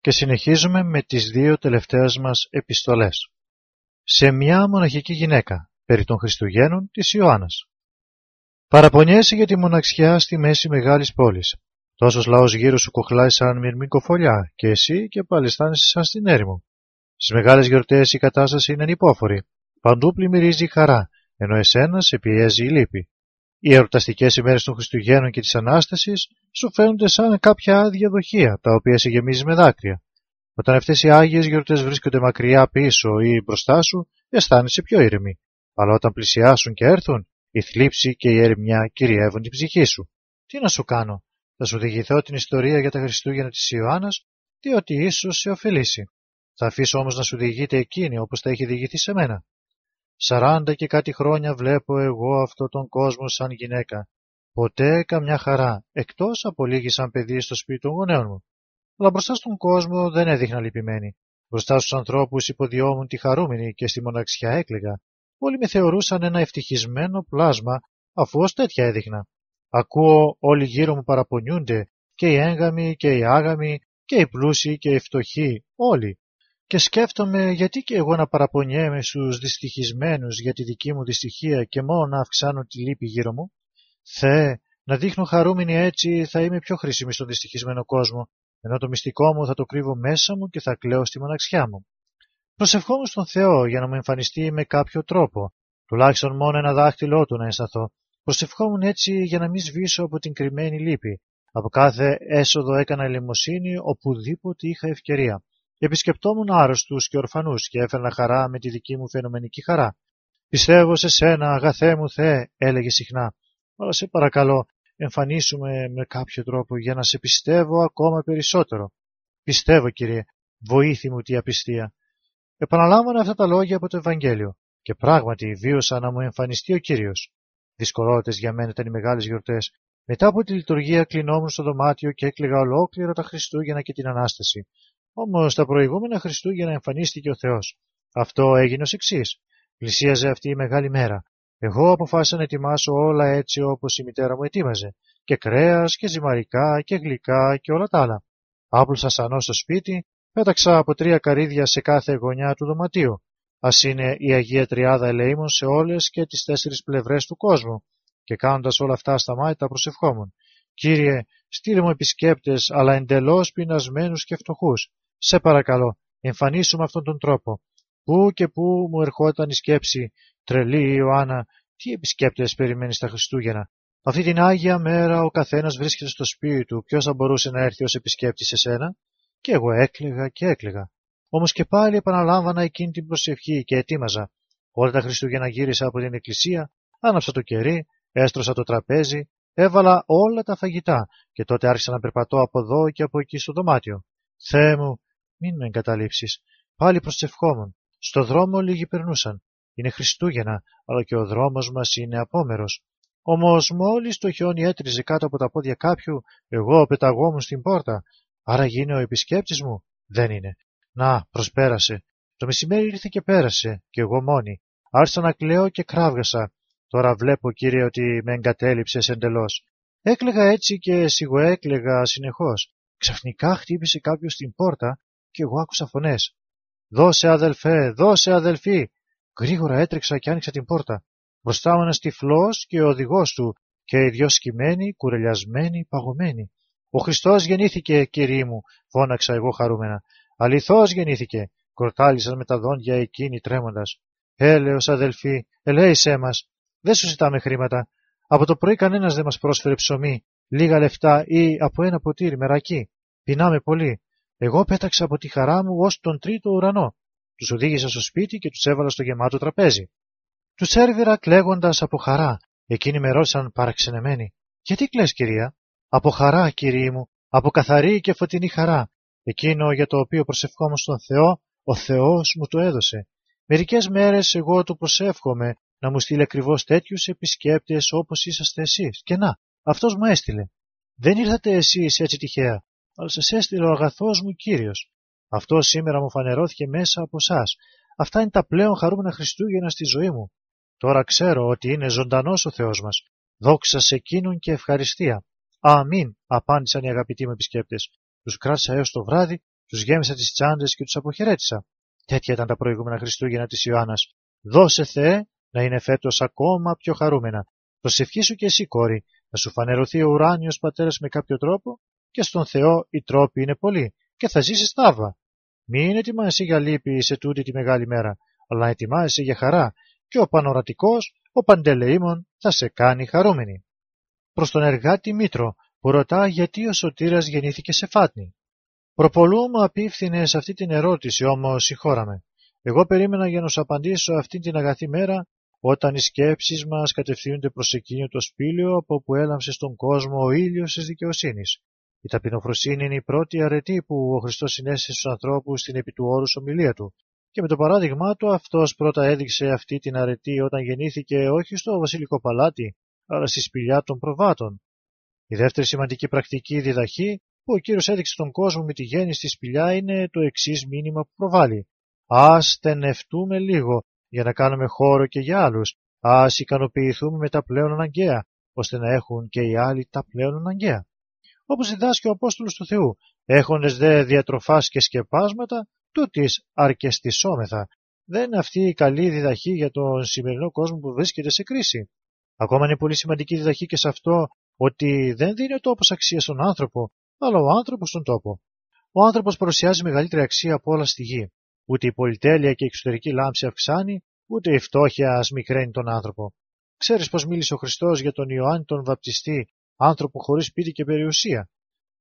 Και συνεχίζουμε με τις δύο τελευταίες μας επιστολές. Σε μια μοναχική γυναίκα, περί των Χριστουγέννων της Ιωάννας. Παραπονιέσαι για τη μοναξιά στη μέση μεγάλης πόλης. Τόσος λαός γύρω σου κοχλάει σαν μυρμικοφολιά και εσύ και πάλι αισθάνεσαι σαν στην έρημο. Στις μεγάλες γιορτές η κατάσταση είναι ανυπόφορη. Παντού πλημμυρίζει η χαρά, ενώ εσένας σε πιέζει η λύπη. Οι εορταστικές ημέρες των Χριστουγέννων και της Ανάστασης σου φαίνονται σαν κάποια άδεια δοχεία, τα οποία σε γεμίζει με δάκρυα. Όταν αυτές οι άγιες γιορτές βρίσκονται μακριά πίσω ή μπροστά σου, αισθάνεσαι πιο ήρεμη. Αλλά όταν πλησιάσουν και έρθουν, η θλίψη και η ερημιά κυριεύουν την ψυχή σου. Τι να σου κάνω, θα σου διηγηθώ την ιστορία για τα Χριστούγεννα της Ιωάννας, διότι ίσως σε ωφελήσει. Θα αφήσω όμως να σου διηγείται εκείνη όπως θα έχει διηγηθεί σε μένα. Σαράντα και κάτι χρόνια βλέπω εγώ αυτό τον κόσμο σαν γυναίκα. Ποτέ καμιά χαρά, εκτός από λίγη σαν παιδί στο σπίτι των γονέων μου. Αλλά μπροστά στον κόσμο δεν έδειχνα λυπημένη. Μπροστά στους ανθρώπους υποδιόμουν τη χαρούμενη και στη μοναξιά έκλαιγα. Όλοι με θεωρούσαν ένα ευτυχισμένο πλάσμα, αφού ως τέτοια έδειχνα. Ακούω όλοι γύρω μου παραπονιούνται, και οι έγγαμοι και οι άγαμοι, και οι πλούσιοι και οι φτωχοί, όλοι. Και σκέφτομαι γιατί και εγώ να παραπονιέμαι στους δυστυχισμένους για τη δική μου δυστυχία και μόνο να αυξάνω τη λύπη γύρω μου. Θεέ, να δείχνω χαρούμενη έτσι θα είμαι πιο χρήσιμη στον δυστυχισμένο κόσμο, ενώ το μυστικό μου θα το κρύβω μέσα μου και θα κλαίω στη μοναξιά μου. Προσευχόμουν στον Θεό για να μου εμφανιστεί με κάποιο τρόπο, τουλάχιστον μόνο ένα δάχτυλό του να αισθανθώ. Προσευχόμουν έτσι για να μην σβήσω από την κρυμμένη λύπη. Από κάθε έσοδο έκανα ελεημοσύνη οπουδήποτε είχα ευκαιρία. Επισκεπτόμουν άρρωστους και ορφανούς και έφερνα χαρά με τη δική μου φαινομενική χαρά. Πιστεύω σε σένα, αγαθέ μου Θεέ, έλεγε συχνά. Αλλά σε παρακαλώ, εμφανίσουμε με κάποιο τρόπο για να σε πιστεύω ακόμα περισσότερο. Πιστεύω, Κύριε, βοήθη μου τη απιστία. Επαναλάμβανα αυτά τα λόγια από το Ευαγγέλιο και πράγματι βίωσα να μου εμφανιστεί ο Κύριος. Δυσκολότητες για μένα ήταν οι μεγάλες γιορτές. Μετά από τη λειτουργία κλεινόμουν στο δωμάτιο και έκλαιγα ολόκληρα τα Χριστούγεννα και την Ανάσταση. Όμως τα προηγούμενα Χριστούγεννα εμφανίστηκε ο Θεός. Αυτό έγινε ως εξής. Πλησίαζε αυτή η μεγάλη μέρα. Εγώ αποφάσισα να ετοιμάσω όλα έτσι όπως η μητέρα μου ετοίμαζε. Και κρέας και ζυμαρικά και γλυκά και όλα τα άλλα. Άπλωσα σανό στο σπίτι, πέταξα από τρία καρύδια σε κάθε γωνιά του δωματίου. Α είναι η Αγία Τριάδα ελεήμων σε όλες και τις τέσσερις πλευρές του κόσμου. Και κάνοντας όλα αυτά στα μάτια προσευχόμουν. Κύριε, στείλε μου επισκέπτες, αλλά εντελώς πεινασμένους και φτωχούς. Σε παρακαλώ, εμφανίσου με αυτόν τον τρόπο. Πού και πού μου ερχόταν η σκέψη, τρελή Ιωάννα, τι επισκέπτες περιμένεις στα Χριστούγεννα; Αυτή την άγια μέρα ο καθένας βρίσκεται στο σπίτι του, ποιος θα μπορούσε να έρθει ως επισκέπτη σε σένα; Και εγώ έκλαιγα και έκλαιγα. Όμως και πάλι επαναλάμβανα εκείνη την προσευχή και ετοίμαζα. Όλα τα Χριστούγεννα γύρισα από την εκκλησία, άναψα το κερί, έστρωσα το τραπέζι, έβαλα όλα τα φαγητά και τότε άρχισα να περπατώ από εδώ και από εκεί στο δωμάτιο. Θεέ μου, μην με εγκαταλείψεις. Πάλι προσευχόμουν. Στο δρόμο λίγοι περνούσαν. Είναι Χριστούγεννα, αλλά και ο δρόμος μας είναι απόμερος. Όμως μόλις το χιόνι έτριζε κάτω από τα πόδια κάποιου, εγώ πεταγόμουν στην πόρτα. Άρα γίνει ο επισκέπτης μου. Δεν είναι. Να, προσπέρασε. Το μεσημέρι ήρθε και πέρασε, και εγώ μόνη. Άρχισα να κλαίω και κράβγασα. Τώρα βλέπω, κύριε, ότι με εγκατέλειψες εντελώς. Έκλεγα έτσι και σιγοέκλεγα συνεχώς. Ξαφνικά χτύπησε κάποιος την πόρτα και εγώ άκουσα φωνές. Δώσε αδελφέ, δώσε αδελφή. Γρήγορα έτρεξα και άνοιξα την πόρτα. Μπροστά μου ένας τυφλός και ο οδηγός του και οι δυο σκυμμένοι, κουρελιασμένοι, παγωμένοι. Ο Χριστός γεννήθηκε, κύριε μου, φώναξα εγώ χαρούμενα. Αληθώς γεννήθηκε, κορτάλισαν με τα δόντια εκείνη τρέμοντας. Έλεος αδελφοί, ελέησέ μας. Δεν σου ζητάμε χρήματα. Από το πρωί κανένας δεν μας πρόσφερε ψωμί, λίγα λεφτά ή από ένα ποτήρι μερακή. Πεινάμε πολύ. Εγώ πέταξα από τη χαρά μου ως τον τρίτο ουρανό. Τους οδήγησα στο σπίτι και τους έβαλα στο γεμάτο τραπέζι. Τους έρβηρα κλαίγοντας από χαρά. Εκείνοι με ρώτησαν παραξενεμένοι. Γιατί κλε, κυρία; Από χαρά, κύριοι μου, από καθαρή και φωτεινή χαρά. Εκείνο για το οποίο προσευχόμουν στον Θεό, ο Θεός μου το έδωσε. Μερικές μέρες εγώ του προσεύχομαι να μου στείλει ακριβώς τέτοιους επισκέπτες όπως είσαστε εσείς. Και να, αυτός μου έστειλε. Δεν ήρθατε εσείς έτσι τυχαία, αλλά σας έστειλε ο αγαθός μου Κύριος. Αυτό σήμερα μου φανερώθηκε μέσα από εσάς. Αυτά είναι τα πλέον χαρούμενα Χριστούγεννα στη ζωή μου. Τώρα ξέρω ότι είναι ζωντανός ο Θεός μας. Δόξα σε εκείνον και ευχαριστία. Αμήν, απάντησαν οι αγαπητοί μου επισκέπτες. Τους κράτησα έως το βράδυ, τους γέμισα τις τσάντες και τους αποχαιρέτησα. Τέτοια ήταν τα προηγούμενα Χριστούγεννα της Ιωάννας. Δώσε Θεέ να είναι φέτος ακόμα πιο χαρούμενα. Προσευχήσου και εσύ, κόρη, να σου φανερωθεί ο ουράνιος πατέρας με κάποιο τρόπο και στον Θεό οι τρόποι είναι πολλοί και θα ζήσεις θαύμα. Μην ετοιμάσαι για λύπη σε τούτη τη μεγάλη μέρα, αλλά ετοιμάσαι για χαρά και ο πανορατικός, ο παντελεήμων, θα σε κάνει χαρούμενη. Προς τον εργάτη Μήτρο, που ρωτά γιατί ο Σωτήρας γεννήθηκε σε φάτνη. Προπολού μου απίφθινες σε αυτή την ερώτηση, όμως συγχώραμε. Εγώ περίμενα για να σου απαντήσω αυτή την αγαθή μέρα, όταν οι σκέψεις μας κατευθύνονται προς εκείνο το σπήλαιο από όπου έλαμψε στον κόσμο ο ήλιος της δικαιοσύνης. Η ταπεινοφροσύνη είναι η πρώτη αρετή που ο Χριστός συνέστησε στους ανθρώπους στην επί του όρους ομιλία του. Και με το παράδειγμά του αυτός πρώτα έδειξε αυτή την αρετή όταν γεννήθηκε όχι στο βασιλικό παλάτι, αλλά στη σπηλιά των προβάτων. Η δεύτερη σημαντική πρακτική διδαχή που ο κύριος έδειξε στον κόσμο με τη γέννηση στη σπηλιά είναι το εξής μήνυμα που προβάλλει. Α στενευτούμε λίγο για να κάνουμε χώρο και για άλλους. Α ικανοποιηθούμε με τα πλέον αναγκαία, ώστε να έχουν και οι άλλοι τα πλέον αναγκαία. Όπως διδάσκει ο Απόστολος του Θεού, έχοντε δε διατροφάς και σκεπάσματα, τούτη αρκεστισόμεθα. Δεν είναι αυτή η καλή διδαχή για τον σημερινό κόσμο που βρίσκεται σε κρίση. Ακόμα είναι πολύ σημαντική διδαχή και σε αυτό ότι δεν δίνει ο τόπος αξίας στον άνθρωπο, αλλά ο άνθρωπος στον τόπο. Ο άνθρωπος παρουσιάζει μεγαλύτερη αξία από όλα στη γη. Ούτε η πολυτέλεια και η εξωτερική λάμψη αυξάνει, ούτε η φτώχεια μικραίνει τον άνθρωπο. Ξέρεις πώ μίλησε ο Χριστός για τον Ιωάννη τον Βαπτιστή, άνθρωπο χωρίς σπίτι και περιουσία.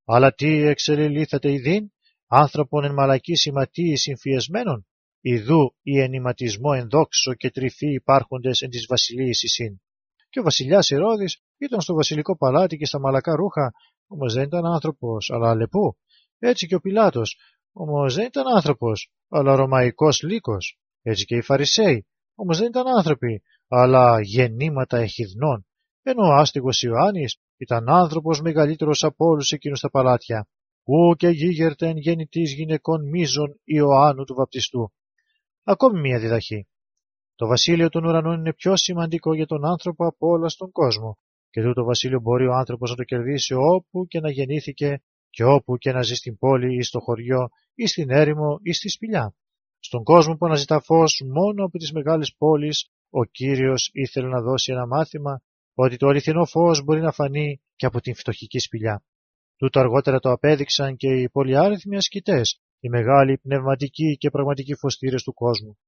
Αλλά τι εξελιλήθατε ειδήν, άνθρωπον εν μαλακή σηματή συμφιεσμένων, ιδού ή ενηματισμό ενδόξο και τρυφή υπάρχοντες εν της βασιλείας εισήν. Και ο βασιλιάς Ηρώδης ήταν στο βασιλικό παλάτι και στα μαλακά ρούχα, όμως δεν ήταν άνθρωπος, αλλά αλεπού. Έτσι και ο Πιλάτος, όμως δεν ήταν άνθρωπος, αλλά ρωμαϊκός λύκος. Έτσι και οι Φαρισαίοι, όμως δεν ήταν άνθρωποι, αλλά γεννήματα εχιδνών. Ενώ ο άστιγο Ιωάννης ήταν άνθρωπος μεγαλύτερος από όλους εκείνους στα παλάτια. Ου και γίγερτεν γεννητή γυναικών μίζων Ιωάννου του Βαπτιστού. Ακόμη μία διδαχή. Το βασίλειο των ουρανών είναι πιο σημαντικό για τον άνθρωπο από όλα στον κόσμο, και τούτο βασίλειο μπορεί ο άνθρωπος να το κερδίσει όπου και να γεννήθηκε και όπου και να ζει στην πόλη ή στο χωριό ή στην έρημο ή στη σπηλιά. Στον κόσμο που αναζητά φως μόνο από τις μεγάλες πόλεις, ο κύριος ήθελε να δώσει ένα μάθημα ότι το αληθινό φως μπορεί να φανεί και από την φτωχική σπηλιά. Τούτο αργότερα το απέδειξαν και οι πολυάριθμοι ασκητές, οι μεγάλοι πνευματικοί και πραγματικοί φωστήρες του κόσμου.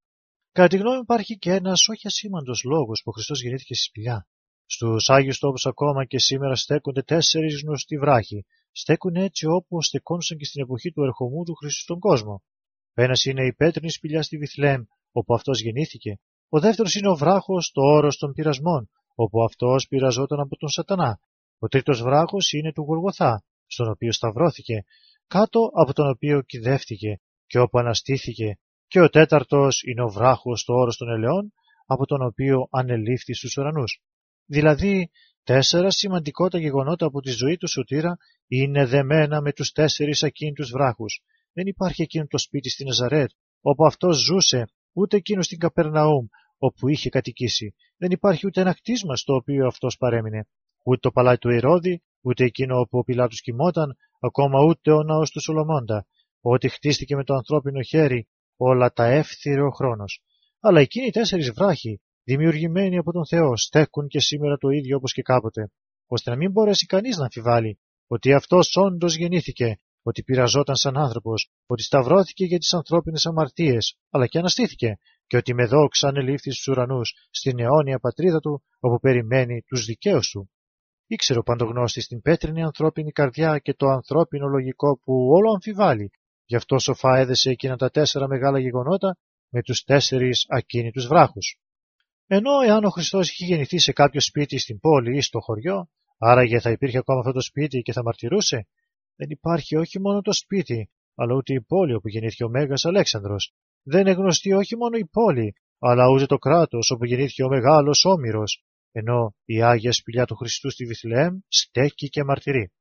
Κατά τη γνώμη υπάρχει και ένας όχι ασήμαντος λόγος που ο Χριστός γεννήθηκε στη σπηλιά. Στους Άγιους Τόπους ακόμα και σήμερα στέκονται τέσσερις γνωστοί βράχοι. Στέκουν έτσι όπως στεκόντουσαν και στην εποχή του ερχομού του Χριστού στον κόσμο. Ο ένας είναι η πέτρινη σπηλιά στη Βιθλέμ, όπου αυτός γεννήθηκε. Ο δεύτερος είναι ο βράχος, το όρος των πειρασμών, όπου αυτός πειραζόταν από τον Σατανά. Ο τρίτος βράχος είναι του Γολγοθά, στον οποίο σταυρώθηκε, κάτω από τον οποίο κυδεύτηκε και όπου αναστήθηκε και ο τέταρτος είναι ο βράχος στο όρος των ελαιών, από τον οποίο ανελήφθη στους ουρανούς. Δηλαδή, τέσσερα σημαντικότα γεγονότα από τη ζωή του Σωτήρα είναι δεμένα με τους τέσσερις ακίνητους βράχους. Δεν υπάρχει εκείνο το σπίτι στην Ναζαρέτ, όπου αυτός ζούσε, ούτε εκείνος στην Καπερναούμ, όπου είχε κατοικήσει. Δεν υπάρχει ούτε ένα κτίσμα στο οποίο αυτός παρέμεινε. Ούτε το παλάτι του Ηρώδη, ούτε εκείνο όπου ο Πιλάτος κοιμόταν, ακόμα ούτε ο ναός του Σολομώντα. Ό,τι χτίστηκε με το ανθρώπινο χέρι όλα τα εύθυρε ο χρόνος. Αλλά εκείνοι οι τέσσερις βράχοι, δημιουργημένοι από τον Θεό, στέκουν και σήμερα το ίδιο όπως και κάποτε, ώστε να μην μπορέσει κανείς να αμφιβάλλει ότι αυτός όντως γεννήθηκε, ότι πειραζόταν σαν άνθρωπος, ότι σταυρώθηκε για τις ανθρώπινες αμαρτίες, αλλά και αναστήθηκε, και ότι με δόξα ανελήφθη στους ουρανούς, στην αιώνια πατρίδα του, όπου περιμένει τους δικαίους του. Ήξερε ο παντογνώστης την πέτρινη ανθρώπινη καρδιά και το ανθρώπινο λογικό που όλο αμφιβάλλει Γι' αυτό σοφά έδεσε εκείνα τα τέσσερα μεγάλα γεγονότα με τους τέσσερις ακίνητους βράχους. Ενώ εάν ο Χριστός είχε γεννηθεί σε κάποιο σπίτι στην πόλη ή στο χωριό, άραγε θα υπήρχε ακόμα αυτό το σπίτι και θα μαρτυρούσε, δεν υπάρχει όχι μόνο το σπίτι, αλλά ούτε η πόλη όπου γεννήθηκε ο Μέγας Αλέξανδρος. Δεν είναι γνωστή όχι μόνο η πόλη, αλλά ούτε το κράτος όπου γεννήθηκε ο Μεγάλος Όμηρος, ενώ η Άγια Σπηλιά του Χριστού στη Βιθλεέμ στέκει και μαρτυρεί.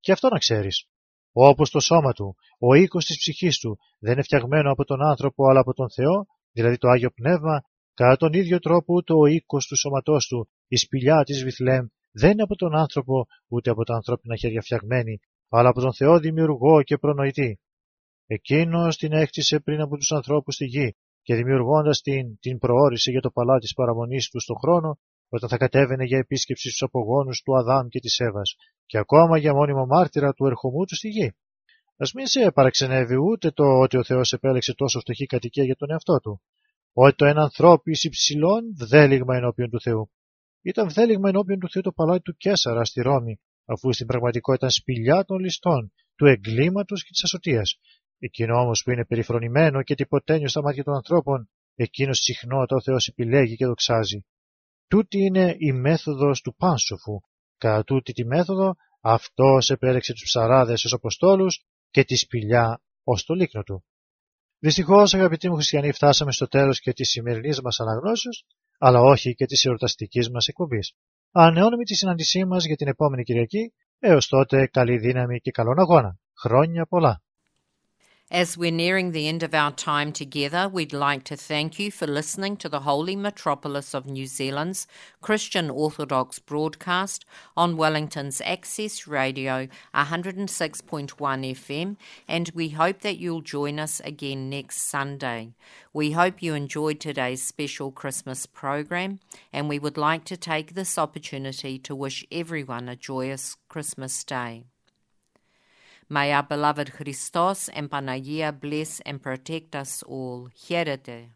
Και αυτό να ξέρεις, όπως το σώμα του, ο οίκος της ψυχής του δεν είναι φτιαγμένο από τον άνθρωπο αλλά από τον Θεό, δηλαδή το Άγιο Πνεύμα, κατά τον ίδιο τρόπο ούτε ο οίκος του σώματός του, η σπηλιά της Βιθλέμ, δεν είναι από τον άνθρωπο ούτε από τα ανθρώπινα χέρια φτιαγμένη, αλλά από τον Θεό δημιουργό και προνοητή. Εκείνος την έκτισε πριν από τους ανθρώπους στη γη και δημιουργώντας την, την προώρησε για το παλάτι της παραμονής του στον χρόνο όταν θα κατέβαινε για επίσκεψη στους απογόνους του Αδάμ και της Εύας και ακόμα για μόνιμο μάρτυρα του ερχομού του στη γη. Α μην σε παραξενεύει ούτε το ότι ο Θεός επέλεξε τόσο φτωχή κατοικία για τον εαυτό του, ότι το ένα ανθρώπι υψηλών βδέλιγμα ενώπιον του Θεού. Ήταν βδέλιγμα ενώπιον του Θεού το παλάτι του Κέσσαρα στη Ρώμη, αφού στην πραγματικότητα ήταν σπηλιά των ληστών, του εγκλήματος και της ασωτεία. Εκείνο όμως που είναι περιφρονημένο και τυποτένιο στα μάτια των ανθρώπων, εκείνος συχνότατα ο Θεός επιλέγει και δοξάζει. Τούτη είναι η μέθοδος του πάνσοφου. Κατά τούτη τη μέθοδο Αυτός επέλεξε τους ψαράδες ως αποστόλους και τη σπηλιά ως το λίκνο του. Δυστυχώς αγαπητοί μου χριστιανοί φτάσαμε στο τέλος και της σημερινής μας αναγνώσεως, αλλά όχι και της εορταστικής μας εκπομπής. Ανεώνουμε τη συνάντησή μας για την επόμενη Κυριακή, έως τότε καλή δύναμη και καλόν αγώνα. Χρόνια πολλά! As we're nearing the end of our time together, we'd like to thank you for listening to the holy metropolis of New Zealand's Christian Orthodox broadcast on Wellington's Access Radio 106.1 FM, and we hope that you'll join us again next Sunday. We hope you enjoyed today's special Christmas program, and we would like to take this opportunity to wish everyone a joyous Christmas day. May our beloved Christos and Panagia bless and protect us all. Χαίρετε.